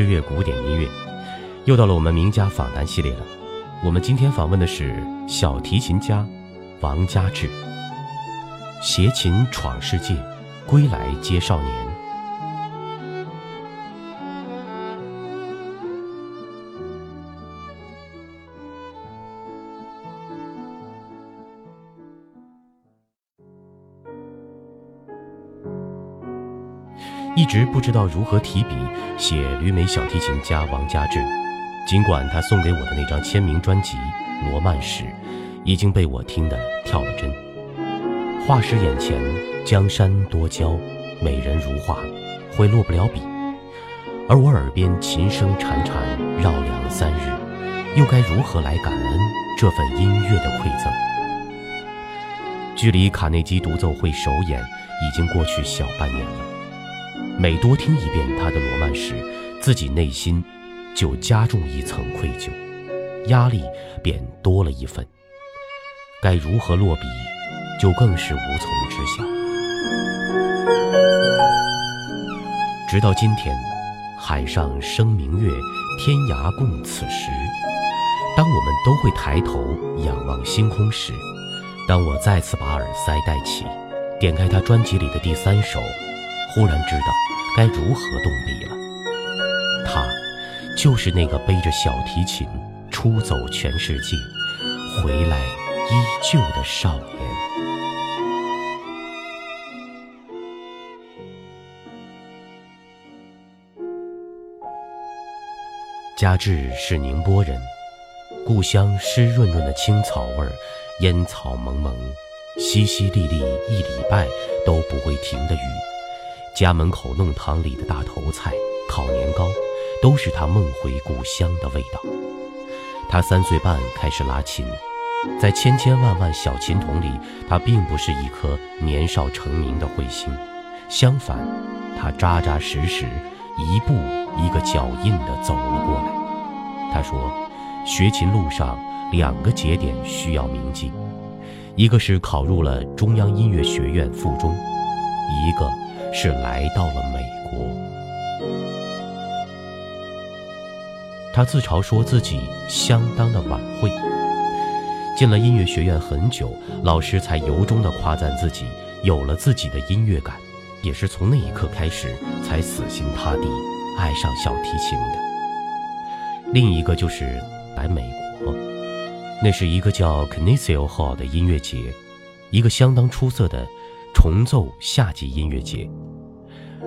大家好，欢迎来到知乐古典音乐。又到了我们名家访谈系列了。我们今天访问的是小提琴家王家志。携琴闯世界，归来皆少年。直不知道如何提笔写旅美小提琴家王家志，尽管他送给我的那张签名专辑《罗曼史》已经被我听得跳了针。画师眼前，江山多娇，美人如画，会落不了笔；而我耳边琴声潺潺，绕梁三日，又该如何来感恩这份音乐的馈赠？距离卡内基独奏会首演已经过去小半年了。每多听一遍他的罗曼史，自己内心就加重一层愧疚，压力便多了一份。该如何落笔，就更是无从知晓。直到今天，海上生明月，天涯共此时。当我们都会抬头仰望星空时，当我再次把耳塞戴起，点开他专辑里的第三首，忽然知道。该如何动笔了？他，就是那个背着小提琴出走全世界，回来依旧的少年。家志是宁波人，故乡湿润润的青草味儿，烟草蒙蒙，淅淅沥沥一礼拜都不会停的雨。家门口弄堂里的大头菜、烤年糕，都是他梦回故乡的味道。他三岁半开始拉琴，在千千万万小琴童里，他并不是一颗年少成名的彗星，相反，他扎扎实实，一步一个脚印地走了过来。他说，学琴路上两个节点需要铭记，一个是考入了中央音乐学院附中，一个。是来到了美国。他自嘲说自己相当的晚会，进了音乐学院很久，老师才由衷的夸赞自己有了自己的音乐感，也是从那一刻开始才死心塌地爱上小提琴的。另一个就是来美国，那是一个叫 c a n i s i o Hall 的音乐节，一个相当出色的。重奏夏季音乐节，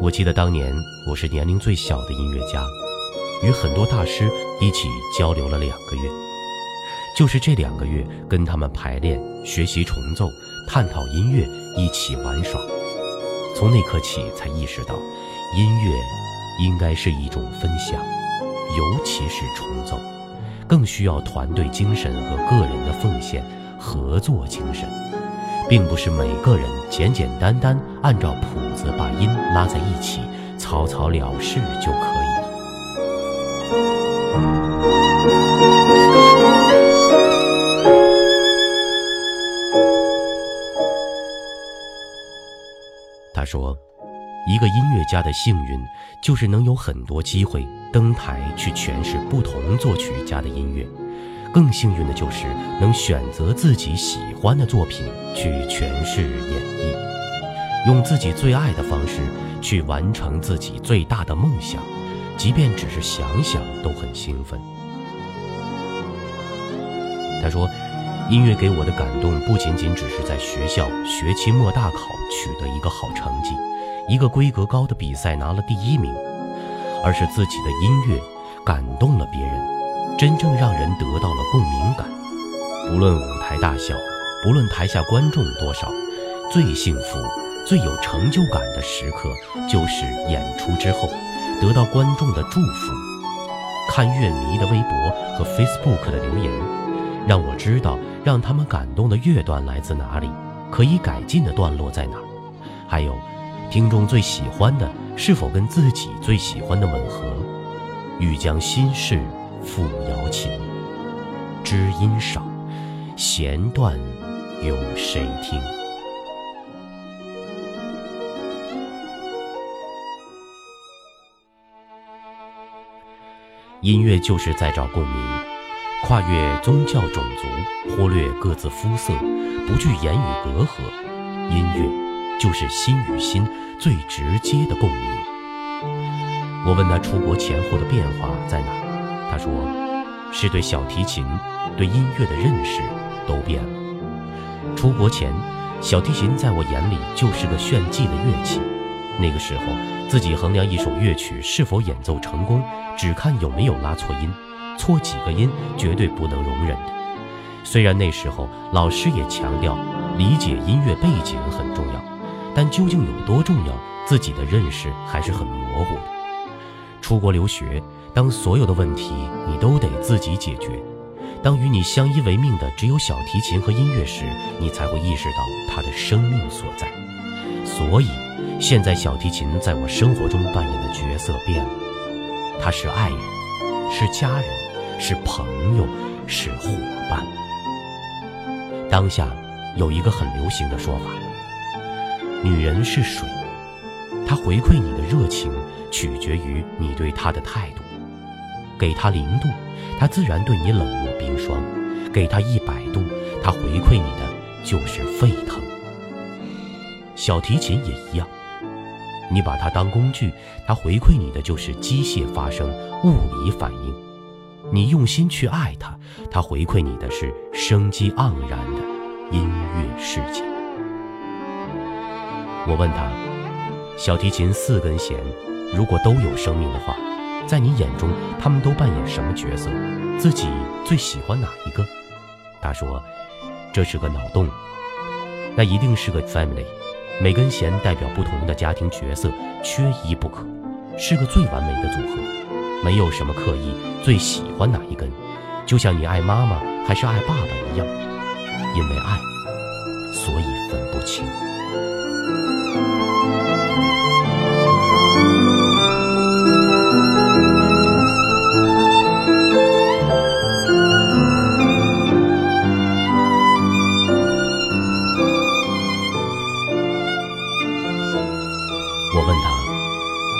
我记得当年我是年龄最小的音乐家，与很多大师一起交流了两个月，就是这两个月跟他们排练、学习重奏、探讨音乐、一起玩耍。从那刻起，才意识到，音乐应该是一种分享，尤其是重奏，更需要团队精神和个人的奉献、合作精神。并不是每个人简简单单按照谱子把音拉在一起，草草了事就可以。他说：“一个音乐家的幸运，就是能有很多机会登台去诠释不同作曲家的音乐。”更幸运的就是能选择自己喜欢的作品去诠释演绎，用自己最爱的方式去完成自己最大的梦想，即便只是想想都很兴奋。他说：“音乐给我的感动不仅仅只是在学校学期末大考取得一个好成绩，一个规格高的比赛拿了第一名，而是自己的音乐感动了别人。”真正让人得到了共鸣感，不论舞台大小，不论台下观众多少，最幸福、最有成就感的时刻，就是演出之后得到观众的祝福。看乐迷的微博和 Facebook 的留言，让我知道让他们感动的乐段来自哪里，可以改进的段落在哪，还有听众最喜欢的是否跟自己最喜欢的吻合，欲将心事。复瑶琴，知音少，弦断有谁听？音乐就是在找共鸣，跨越宗教、种族，忽略各自肤色，不惧言语隔阂。音乐就是心与心最直接的共鸣。我问他出国前后的变化在哪，他说是对小提琴、对音乐的认识都变了。出国前，小提琴在我眼里就是个炫技的乐器。那个时候，自己衡量一首乐曲是否演奏成功，只看有没有拉错音，错几个音绝对不能容忍的。虽然那时候老师也强调理解音乐背景很重要，但究竟有多重要，自己的认识还是很模糊的。出国留学，当所有的问题你都得自己解决，当与你相依为命的只有小提琴和音乐时，你才会意识到它的生命所在。所以。现在小提琴在我生活中扮演的角色变了，它是爱人，是家人，是朋友，是伙伴。当下有一个很流行的说法：女人是水，她回馈你的热情取决于你对她的态度。给他零度，他自然对你冷若冰霜；给他一百度，他回馈你的就是沸腾。小提琴也一样。你把它当工具，它回馈你的就是机械发生、物理反应；你用心去爱它，它回馈你的是生机盎然的音乐世界。我问他，小提琴四根弦，如果都有生命的话，在你眼中，他们都扮演什么角色？自己最喜欢哪一个？他说，这是个脑洞，那一定是个 family。每根弦代表不同的家庭角色，缺一不可，是个最完美的组合。没有什么刻意最喜欢哪一根，就像你爱妈妈还是爱爸爸一样，因为爱，所以分不清。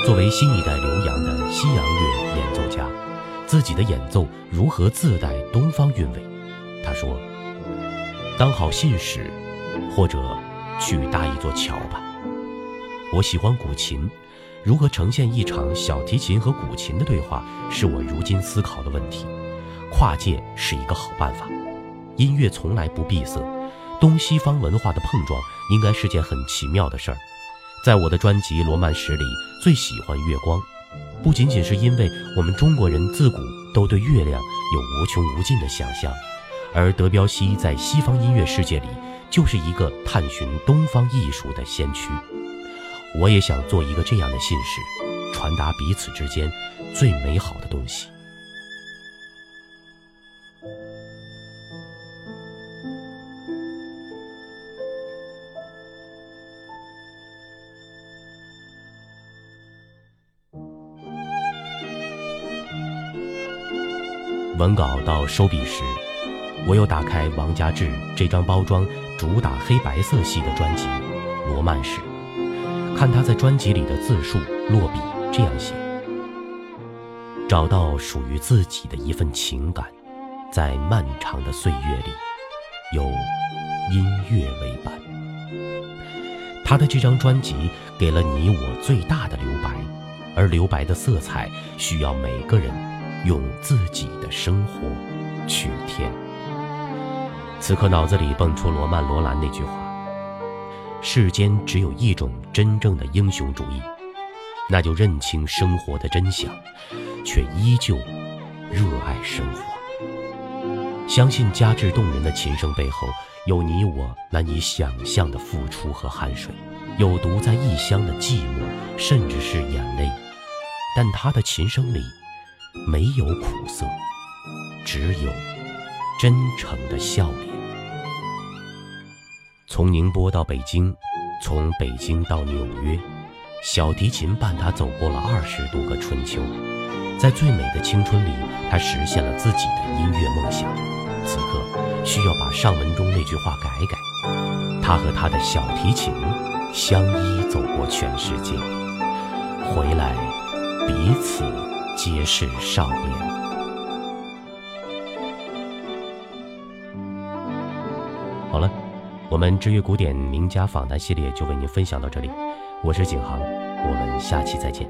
作为新一代留洋的西洋乐演奏家，自己的演奏如何自带东方韵味？他说：“当好信使，或者去搭一座桥吧。”我喜欢古琴，如何呈现一场小提琴和古琴的对话，是我如今思考的问题。跨界是一个好办法。音乐从来不闭塞，东西方文化的碰撞应该是件很奇妙的事儿。在我的专辑《罗曼史》里，最喜欢月光，不仅仅是因为我们中国人自古都对月亮有无穷无尽的想象，而德彪西在西方音乐世界里就是一个探寻东方艺术的先驱。我也想做一个这样的信使，传达彼此之间最美好的东西。文稿到收笔时，我又打开王家志这张包装主打黑白色系的专辑《罗曼史》，看他在专辑里的自述落笔这样写：找到属于自己的一份情感，在漫长的岁月里，有音乐为伴。他的这张专辑给了你我最大的留白，而留白的色彩需要每个人。用自己的生活去填。此刻脑子里蹦出罗曼·罗兰那句话：“世间只有一种真正的英雄主义，那就认清生活的真相，却依旧热爱生活。相信佳质动人的琴声背后，有你我难以想象的付出和汗水，有独在异乡的寂寞，甚至是眼泪。但他的琴声里……”没有苦涩，只有真诚的笑脸。从宁波到北京，从北京到纽约，小提琴伴他走过了二十多个春秋。在最美的青春里，他实现了自己的音乐梦想。此刻，需要把上文中那句话改改。他和他的小提琴相依走过全世界，回来彼此。皆是少年。好了，我们知乐古典名家访谈系列就为您分享到这里，我是景航，我们下期再见。